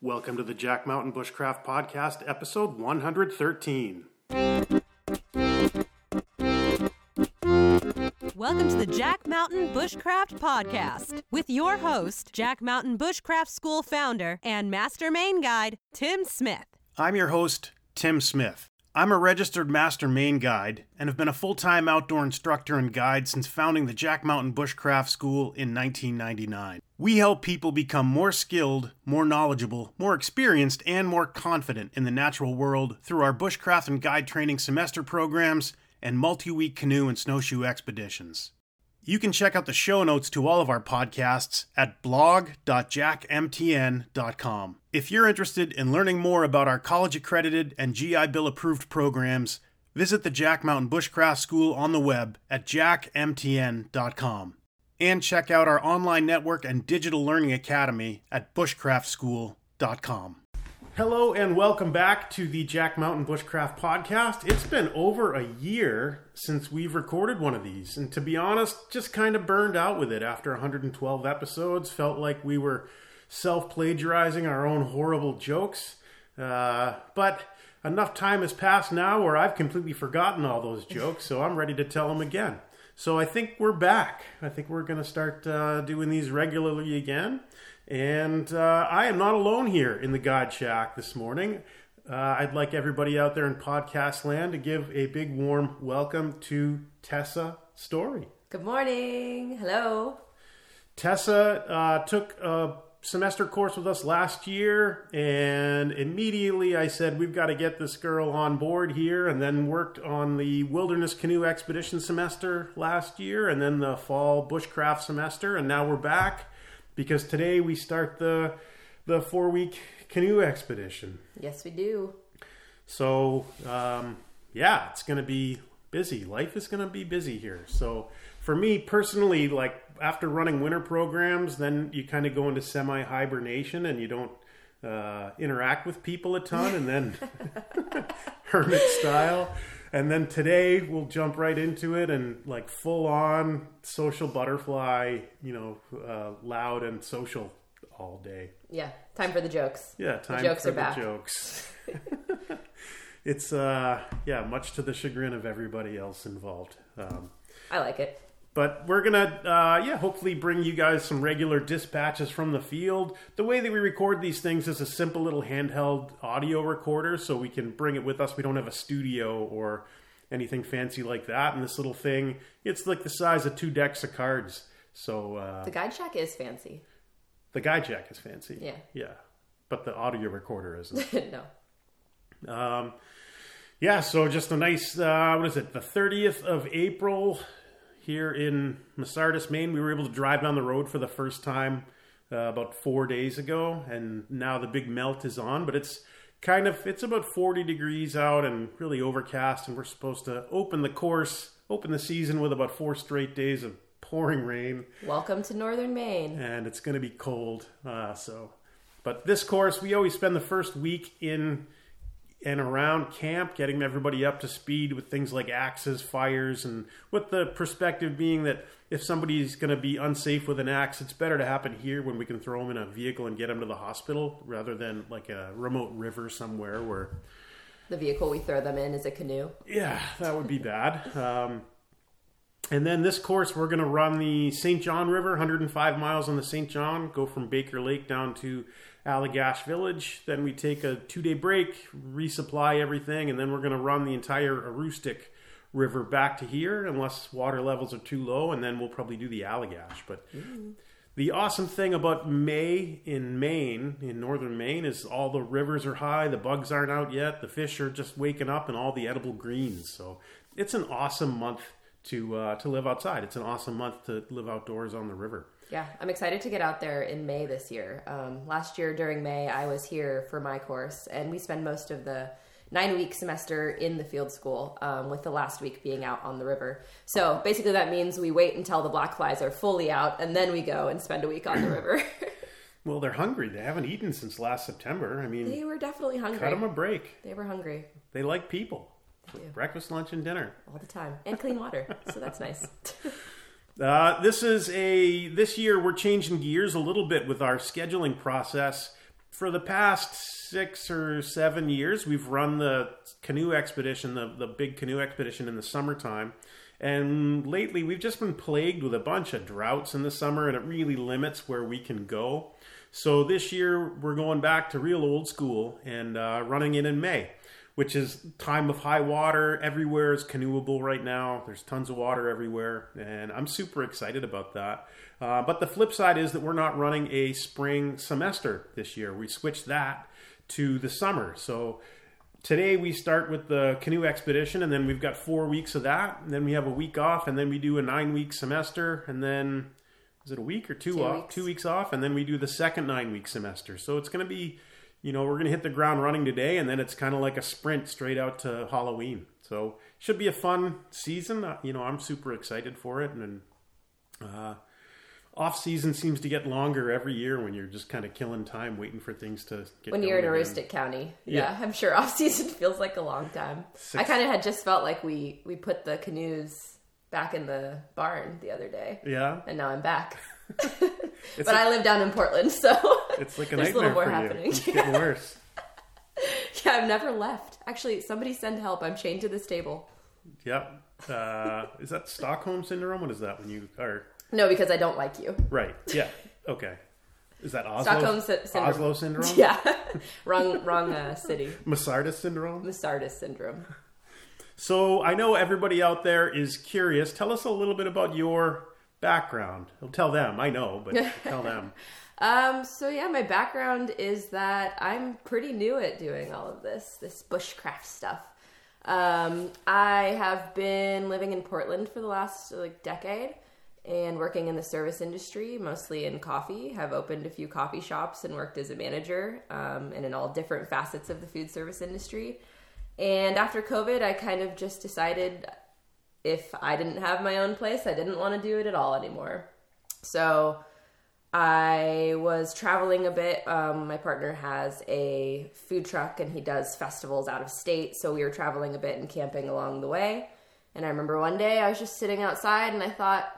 Welcome to the Jack Mountain Bushcraft Podcast, episode 113. Welcome to the Jack Mountain Bushcraft Podcast with your host, Jack Mountain Bushcraft School founder and master Maine guide, Tim Smith. I'm your host, Tim Smith. I'm a registered master Maine guide and have been a full time outdoor instructor and guide since founding the Jack Mountain Bushcraft School in 1999. We help people become more skilled, more knowledgeable, more experienced, and more confident in the natural world through our bushcraft and guide training semester programs and multi week canoe and snowshoe expeditions. You can check out the show notes to all of our podcasts at blog.jackmtn.com. If you're interested in learning more about our college accredited and GI Bill approved programs, visit the Jack Mountain Bushcraft School on the web at jackmtn.com. And check out our online network and digital learning academy at bushcraftschool.com. Hello and welcome back to the Jack Mountain Bushcraft Podcast. It's been over a year since we've recorded one of these, and to be honest, just kind of burned out with it after 112 episodes. Felt like we were self plagiarizing our own horrible jokes. Uh, but enough time has passed now where I've completely forgotten all those jokes, so I'm ready to tell them again. So I think we're back. I think we're going to start uh, doing these regularly again. And uh, I am not alone here in the Guide Shack this morning. Uh, I'd like everybody out there in podcast land to give a big warm welcome to Tessa Storey. Good morning. Hello. Tessa uh, took a semester course with us last year, and immediately I said, We've got to get this girl on board here, and then worked on the Wilderness Canoe Expedition semester last year, and then the Fall Bushcraft semester, and now we're back because today we start the the four week canoe expedition. Yes, we do. So um, yeah, it's going to be busy. Life is going to be busy here. So for me personally, like after running winter programs, then you kind of go into semi hibernation and you don't uh, interact with people a ton, and then hermit style. And then today we'll jump right into it and like full on social butterfly, you know, uh, loud and social all day. Yeah, time for the jokes. Yeah, time the jokes for are the back. jokes. it's uh, yeah, much to the chagrin of everybody else involved. Um, I like it. But we're gonna uh, yeah hopefully bring you guys some regular dispatches from the field. The way that we record these things is a simple little handheld audio recorder so we can bring it with us. We don't have a studio or anything fancy like that and this little thing. It's like the size of two decks of cards. So uh, The guide shack is fancy. the guide shack is fancy. Yeah. yeah. But the audio recorder isn't. No. Um, yeah, so just a nice, uh, what is it, the 30th of April here in Masardis, Maine. We were able to drive down the road for the first time uh, about four days ago, and now the big melt is on, but it's kind of, it's about 40 degrees out and really overcast, and we're supposed to open the course, open the season with about four straight days of pouring rain Welcome to Northern Maine. and it's going to be cold. Uh, so, but this course, we always spend the first week in and around camp, getting everybody up to speed with things like axes, fires, and with the perspective being that if somebody's going to be unsafe with an axe, it's better to happen here when we can throw them in a vehicle and get them to the hospital rather than like a remote river somewhere where The vehicle we throw them in is a canoe. yeah, that would be bad. Um, and then this course, we're going to run the St. John River, 105 miles on the St. John, go from Baker Lake down to Allagash Village. Then we take a two day break, resupply everything, and then we're going to run the entire Aroostook River back to here, unless water levels are too low, and then we'll probably do the Allagash. But the awesome thing about May in Maine, in northern Maine, is all the rivers are high, the bugs aren't out yet, the fish are just waking up, and all the edible greens. So it's an awesome month to uh, to live outside. It's an awesome month to live outdoors on the river. Yeah, I'm excited to get out there in May this year. Um, last year during May, I was here for my course, and we spend most of the nine week semester in the field school, um, with the last week being out on the river. So basically, that means we wait until the black flies are fully out, and then we go and spend a week on the river. Well, they're hungry. They haven't eaten since last September. I mean, they were definitely hungry. cut them a break. They were hungry They like people. Breakfast, lunch, and dinner. all the time, and clean water. So that's nice. Uh, this is a this year we're changing gears a little bit with our scheduling process for the past six or seven years, we've run the canoe expedition, the, the big canoe expedition in the summertime. And lately, we've just been plagued with a bunch of droughts in the summer, and it really limits where we can go. So this year, we're going back to real old school and uh, running it in May, which is time of high water. Everywhere is canoeable right now. There's tons of water everywhere, and I'm super excited about that. Uh, but the flip side is that we're not running a spring semester this year. We switched that to the summer. So today we start with the canoe expedition, and then we've got four weeks of that. And then we have a week off, and then we do a nine week semester, and then is it a week or two, Two off? weeks. Two weeks off, and then we do the second nine week semester. So it's going to be, you know, we're going to hit the ground running today, and then it's kind of like a sprint straight out to Halloween. So should be a fun season. Uh, You know, I'm super excited for it, and uh, off season seems to get longer every year when you're just kind of killing time waiting for things to get. when you're in. Aroostook County. Yeah. Yeah. I'm sure off season feels like a long time. I kind of had just felt like we we put the canoes back in the barn the other day, Yeah, and now I'm back. but like, I live down in Portland, so it's like a there's a nightmare little more for happening. you. It's getting worse. yeah, I've never left. Actually, somebody send help. I'm chained to this table. Yep. Uh, is that Stockholm syndrome? What is that when you are No, because I don't like you. right? Yeah. Okay. Is that Oslo? Stockholm sy- syndrome. Oslo syndrome? Yeah, wrong wrong uh, city. Masardis syndrome? Masardis syndrome. So I know everybody out there is curious. Tell us a little bit about your background. Well, tell them. I know, but tell them. Um, so yeah, my background is that I'm pretty new at doing all of this, this bushcraft stuff. Um, I have been living in Portland for the last like decade and working in the service industry, mostly in coffee. Have opened a few coffee shops and worked as a manager, um, and in all different facets of the food service industry. And after COVID, I kind of just decided if I didn't have my own place, I didn't want to do it at all anymore. So I was traveling a bit. Um, my partner has a food truck and he does festivals out of state. So we were traveling a bit and camping along the way. And I remember one day I was just sitting outside and I thought,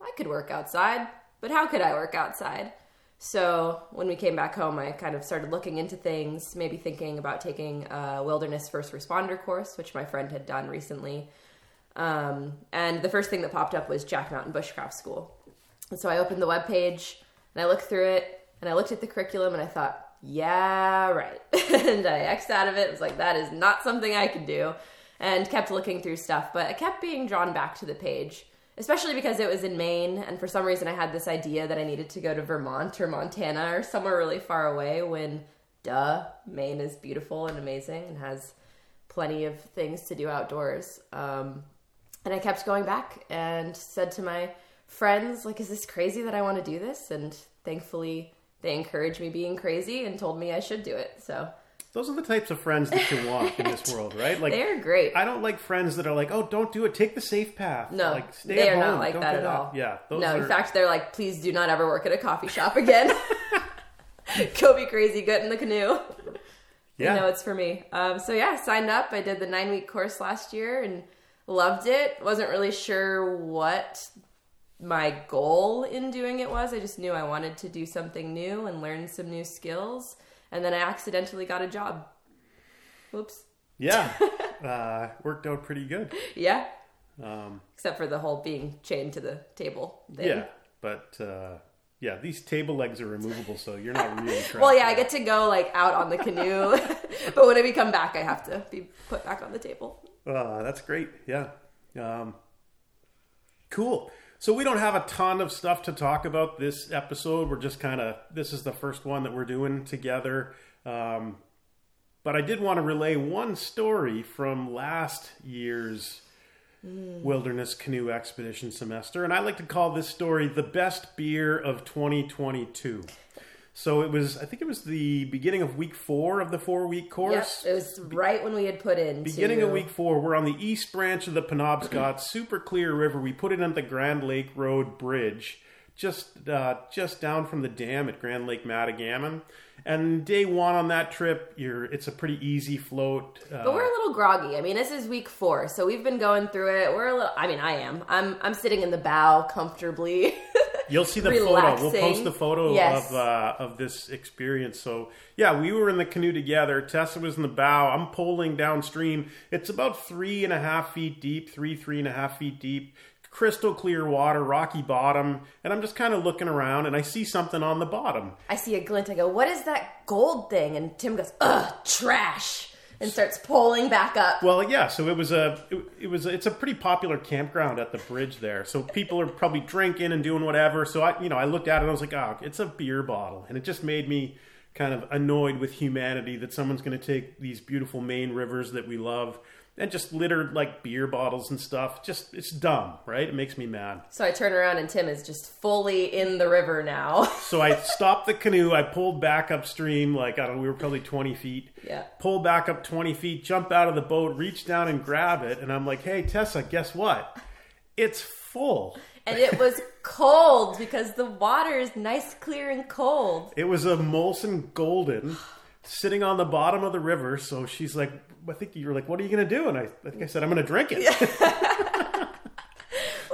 I could work outside, but how could I work outside? So when we came back home, I kind of started looking into things, maybe thinking about taking a wilderness first responder course, which my friend had done recently. Um, and the first thing that popped up was Jack Mountain Bushcraft School. So I opened the webpage and I looked through it and I looked at the curriculum and I thought, yeah, right. and I X'd out of it. was like, that is not something I can do. And kept looking through stuff, but I kept being drawn back to the page, especially because it was in Maine. And for some reason, I had this idea that I needed to go to Vermont or Montana or somewhere really far away when, duh, Maine is beautiful and amazing and has plenty of things to do outdoors. Um, and I kept going back and said to my friends, like, is this crazy that I want to do this? And thankfully, they encouraged me being crazy and told me I should do it. So Those are the types of friends that you want in this world, right? Like they're great. I don't like friends that are like, "Oh, don't do it. Take the safe path." no, like stay they at are home. not like Don't that at all. Yeah, no, are, in fact, they're like, please do not ever work at a coffee shop again. Go be crazy, get in the canoe. yeah. You know, it's for me. Um, so yeah, I signed up. I did the nine week course last year and loved it. Wasn't really sure what my goal in doing it was. I just knew I wanted to do something new and learn some new skills. And then I accidentally got a job. Whoops. yeah, uh, worked out pretty good. Yeah. Um, Except for the whole being chained to the table thing. yeah, but uh, yeah, these table legs are removable, so you're not really. Well, yeah, I get to go like out on the canoe, but when I come back, I have to be put back on the table. Uh, that's great. Yeah. Um, cool. So we don't have a ton of stuff to talk about this episode. We're just kind of this is the first one that we're doing together. Um, but I did want to relay one story from last year's wilderness canoe expedition semester, and I like to call this story the best beer of 2022. So it was, I think it was the beginning of week four of the four week course. Yep, it was right when we had put in Beginning to- of week four, we're on the east branch of the Penobscot, super clear river. We put it on the Grand Lake Road Bridge, just uh, just down from the dam at Grand Lake Matagamon. And day one on that trip, you're it's a pretty easy float. Uh, But we're a little groggy. I mean, this is week four, so we've been going through it. We're a little. I mean, I am. I'm. I'm sitting in the bow comfortably, You'll see the photo. We'll post the photo Yes. of uh, of this experience. So yeah, we were in the canoe together. Tessa was in the bow. I'm poling downstream. It's about three and a half feet deep, three three and a half feet deep. Crystal clear water, rocky bottom, and I'm just kind of looking around, and I see something on the bottom. I see a glint. I go, "What is that gold thing?" And Tim goes, "Ugh, trash," and starts pulling back up. Well, yeah. So it was a, it, it was, it's a pretty popular campground at the bridge there. So people are probably drinking and doing whatever. So I, you know, I looked at it and I was like, oh, it's a beer bottle, and it just made me kind of annoyed with humanity that someone's going to take these beautiful Maine rivers that we love and just litter like beer bottles and stuff. Just it's dumb, right? It makes me mad. So I turn around and Tim is just fully in the river now. So I stopped the canoe. I pulled back upstream, like I don't know, we were probably twenty feet. Yeah. Pull back up twenty feet, jump out of the boat, reach down and grab it, and I'm like, "Hey, Tessa, guess what? It's full." And it was cold because the water is nice, clear, and cold. It was a Molson Golden sitting on the bottom of the river. So she's like, "I think you were like, what are you gonna do?" And I, I think I said, "I'm gonna drink it."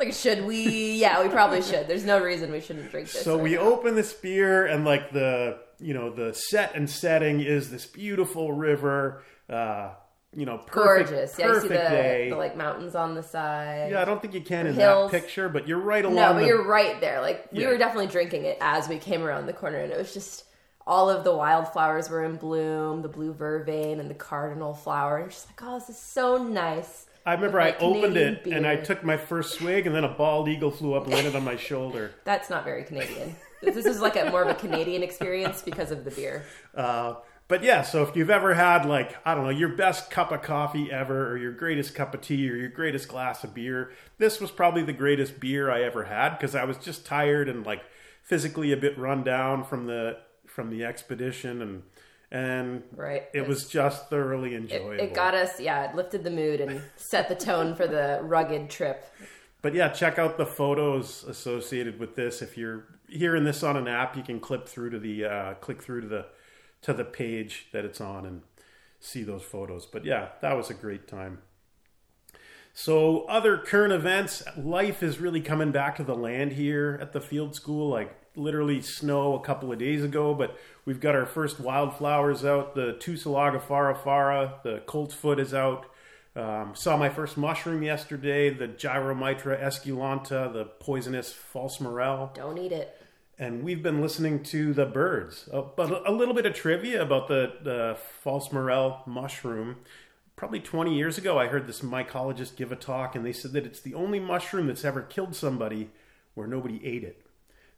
Like, should we? Yeah, we probably should. There's no reason we shouldn't drink this. So right we now. open this beer, and like the you know the set and setting is this beautiful river. Uh, you know, perfect, gorgeous. Yeah, you see perfect the, day. the like mountains on the side. yeah, I don't think you can in hills. that picture, but you're right along. No, but the, you're right there. Like we Yeah. were definitely drinking it as we came around the corner, and it was just all of the wildflowers were in bloom, the blue vervain and the cardinal flower. And just like, oh, this is so nice. I remember with I opened Canadian it and I took my first swig, and then a bald eagle flew up and landed on my shoulder. That's not very Canadian. this is like a more of a Canadian experience because of the beer. Uh, but yeah, so if you've ever had like I don't know your best cup of coffee ever, or your greatest cup of tea, or your greatest glass of beer, this was probably the greatest beer I ever had because I was just tired and like physically a bit run down from the from the expedition, and and Right. it was just thoroughly It, enjoyable. it got us, yeah, it lifted the mood and set the tone for the rugged trip. But yeah, check out the photos associated with this. If you're hearing this on an app, you can clip through to the uh, click through to the to the page that it's on and see those photos. But yeah, that was a great time. So other current events, life is really coming back to the land here at the field school. Like literally snow a couple of days ago, but we've got our first wildflowers out. The Tussilago farfara, the colt's foot is out. Um, saw my first mushroom yesterday, the Gyromitra esculenta, the poisonous false morel Don't eat it. And we've been listening to the birds. Uh, but a little bit of trivia about the, the false morel mushroom. Probably 20 years ago, I heard this mycologist give a talk, and they said that it's the only mushroom that's ever killed somebody where nobody ate it.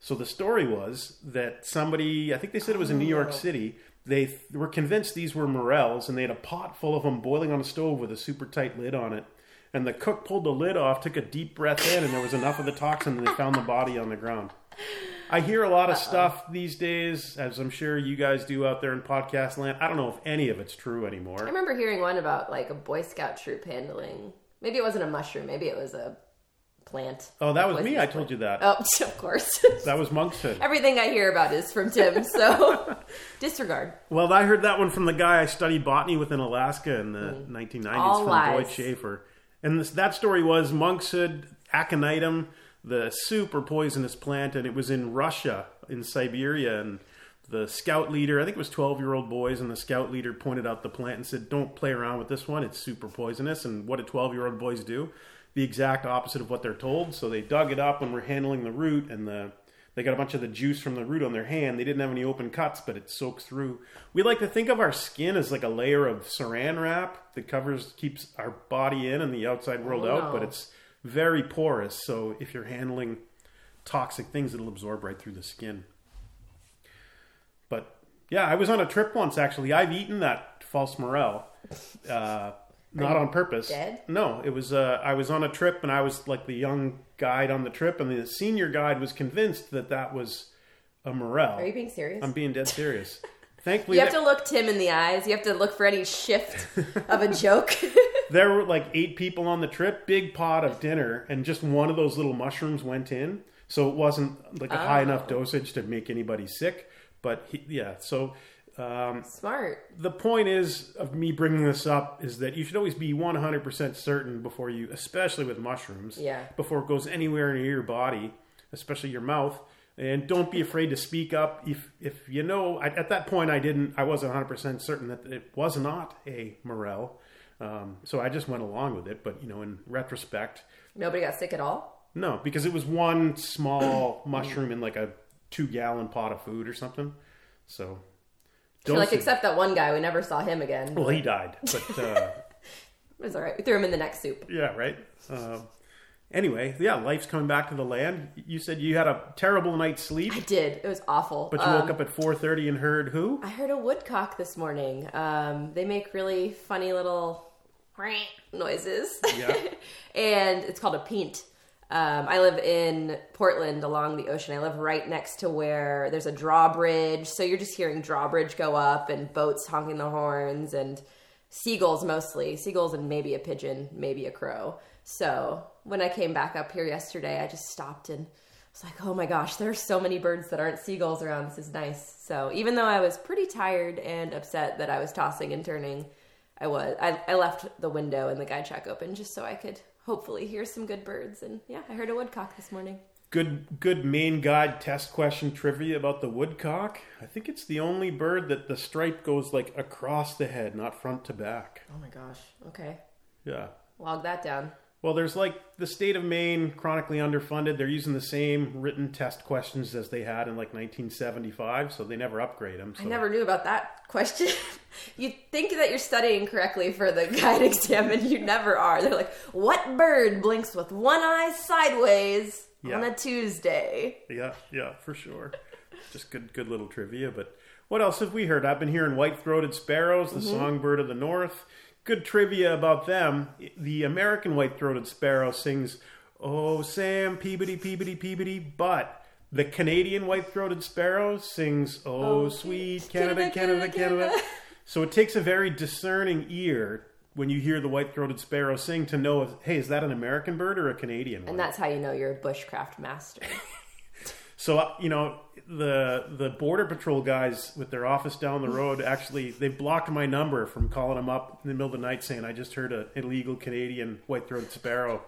So the story was that somebody, I think they said it was in New York City, they th- were convinced these were morels, and they had a pot full of them boiling on a stove with a super tight lid on it. And the cook pulled the lid off, took a deep breath in, and there was enough of the toxin, and they found the body on the ground. I hear a lot of stuff these days, as I'm sure you guys do out there in podcast land. I don't know if any of it's true anymore. I remember hearing one about like a Boy Scout troop handling. Maybe it wasn't a mushroom. Maybe it was a plant. Oh, that was me. I plant. told you that. Oh, of course. That was Monkshood. Everything I hear about is from Tim, so disregard. Well, I heard that one from the guy I studied botany with in Alaska in the 1990s Mm. All from lies. Boyd Schaefer. And this, that story was monkshood, aconitum, the super poisonous plant, and it was in Russia, in Siberia. And the scout leader, I think it was 12 year old boys, and the scout leader pointed out the plant and said, Don't play around with this one. It's super poisonous. And what did 12 year old boys do? The exact opposite of what they're told. So they dug it up and were handling the root, and the they got a bunch of the juice from the root on their hand. They didn't have any open cuts, but it soaks through. We like to think of our skin as like a layer of saran wrap that covers, keeps our body in and the outside world Oh, out, but it's very porous. So if you're handling toxic things, it'll absorb right through the skin. But yeah, I was on a trip once actually. I've eaten that false morel. Uh, not on purpose. dead? No, it was. Uh, I was on a trip, and I was like the young guide on the trip, and the senior guide was convinced that that was a morel. Are you being serious? I'm being dead serious. Thankfully, you have there- to look Tim in the eyes. You have to look for any shift of a joke. there were like eight people on the trip, big pot of dinner, and just one of those little mushrooms went in, so it wasn't like a high Oh. enough dosage to make anybody sick. But he, yeah, so um, Smart. the point is of me bringing this up is that you should always be 100% certain before you especially with mushrooms Yeah. before it goes anywhere near your body especially your mouth. And don't be afraid to speak up if if you know. I, at that point, I didn't. I wasn't 100 percent certain that it was not a morel, um, so I just went along with it. But you know, in retrospect, Nobody got sick at all. no, because it was one small mushroom in like a two gallon pot of food or something. So, So, like, except that one guy, we never saw him again. well, he died, but. Uh, It was all right. We threw him in the next soup. Yeah, right. Um, anyway, yeah, life's coming back to the land. You said you had a terrible night's sleep, I did. It was awful. but you Um, woke up at four thirty and heard who? I heard a woodcock this morning. Um, they make really funny little noises. Yeah. and it's called a peent. Um, I live in Portland along the ocean. I live right next to where there's a drawbridge. So you're just hearing drawbridge go up and boats honking the horns and seagulls mostly. Seagulls and maybe a pigeon, maybe a crow. So when I came back up here yesterday, I just stopped and was like, oh my gosh, there are so many birds that aren't seagulls around. This is nice. So even though I was pretty tired and upset that I was tossing and turning, I was. I, I left the window and the guide shack open just so I could hopefully hear some good birds. And yeah, I heard a woodcock this morning. Good, good Maine guide test question trivia about the woodcock. I think it's the only bird that the stripe goes like across the head, not front to back. Oh my gosh. Okay. Yeah. Log that down. Well, there's like the state of Maine, chronically underfunded. They're using the same written test questions as they had in like 1975, so they never upgrade them. So. I never knew about that question. you think that you're studying correctly for the guide exam, and you never are. They're like, what bird blinks with one eye sideways Yeah. on a Tuesday? Yeah, yeah, for sure. Just good, good little trivia. But what else have we heard? I've been hearing white-throated sparrows, the mm-hmm. songbird of the north. Good trivia about them. The American white-throated sparrow sings, "Oh Sam, Peabody Peabody Peabody," but the Canadian white-throated sparrow sings, "Oh, oh sweet Canada, Canada, Canada." So it takes a very discerning ear when you hear the white-throated sparrow sing to know, if, hey, is that an American bird or a Canadian one? And that's how you know you're a bushcraft master. So uh, you know the the border patrol guys with their office down the road actually they blocked my number from calling them up in the middle of the night saying I just heard an illegal Canadian white-throated sparrow.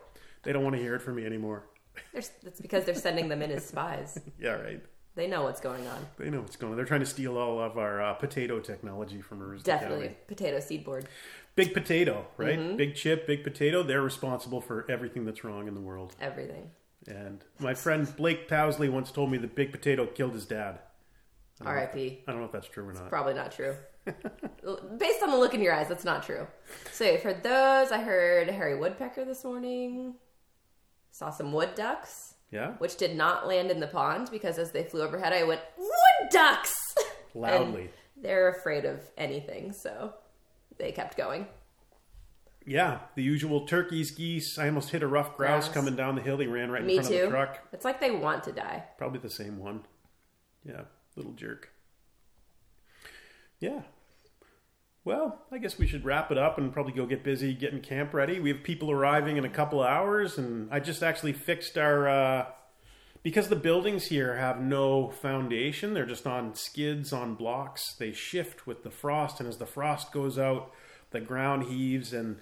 They don't want to hear it from me anymore. There's, that's because they're sending them in as spies. Yeah, right. They know what's going on. They know what's going on. They're trying to steal all of our uh, potato technology from Aroostook Definitely. County. Potato seed board. Big potato, right? Mm-hmm. Big chip, big potato. They're responsible for everything that's wrong in the world. Everything. And my friend Blake Towsley once told me the Big Potato killed his dad. R.I.P. I don't know if that's true or not. Probably not true. Based on the look in your eyes, that's not true. So for those, I heard Hairy Woodpecker this morning. Saw some wood ducks, Yeah, which did not land in the pond because as they flew overhead, I went wood ducks loudly. They're afraid of anything, so they kept going. Yeah, the usual turkeys, geese. I almost hit a ruffed grouse Grouse. coming down the hill. He ran right in Me front of the truck. It's like they want to die. Probably the same one. Yeah, little jerk. Yeah. Well, I guess we should wrap it up and probably go get busy getting camp ready. We have people arriving in a couple of hours, and I just actually fixed our. Uh, because the buildings here have no foundation, they're just on skids on blocks. They shift with the frost, and as the frost goes out, the ground heaves, and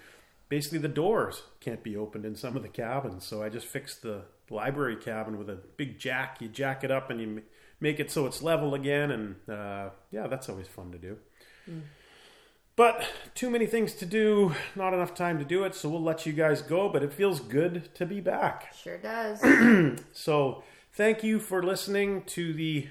basically the doors can't be opened in some of the cabins. So I just fixed the library cabin with a big jack. You jack it up and you make it so it's level again, and uh, yeah, that's always fun to do. But too many things to do, not enough time to do it, so we'll let you guys go. But it feels good to be back. Sure does. So thank you for listening to the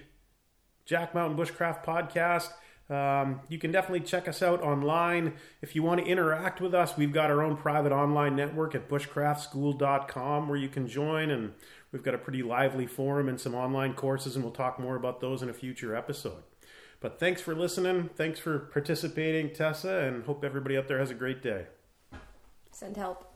Jack Mountain Bushcraft podcast. Um, you can definitely check us out online. If you want to interact with us, we've got our own private online network at bushcraftschool.com where you can join, and we've got a pretty lively forum and some online courses, and we'll talk more about those in a future episode. But thanks for listening. Thanks for participating, Tessa, and hope everybody out there has a great day. Send help.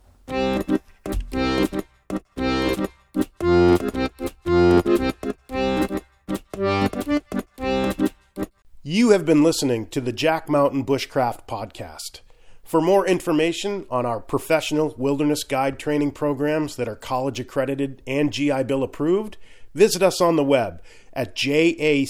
You have been listening to the Jack Mountain Bushcraft Podcast. For more information on our professional wilderness guide training programs that are college accredited and GI Bill approved, visit us on the web at jackmtn.com.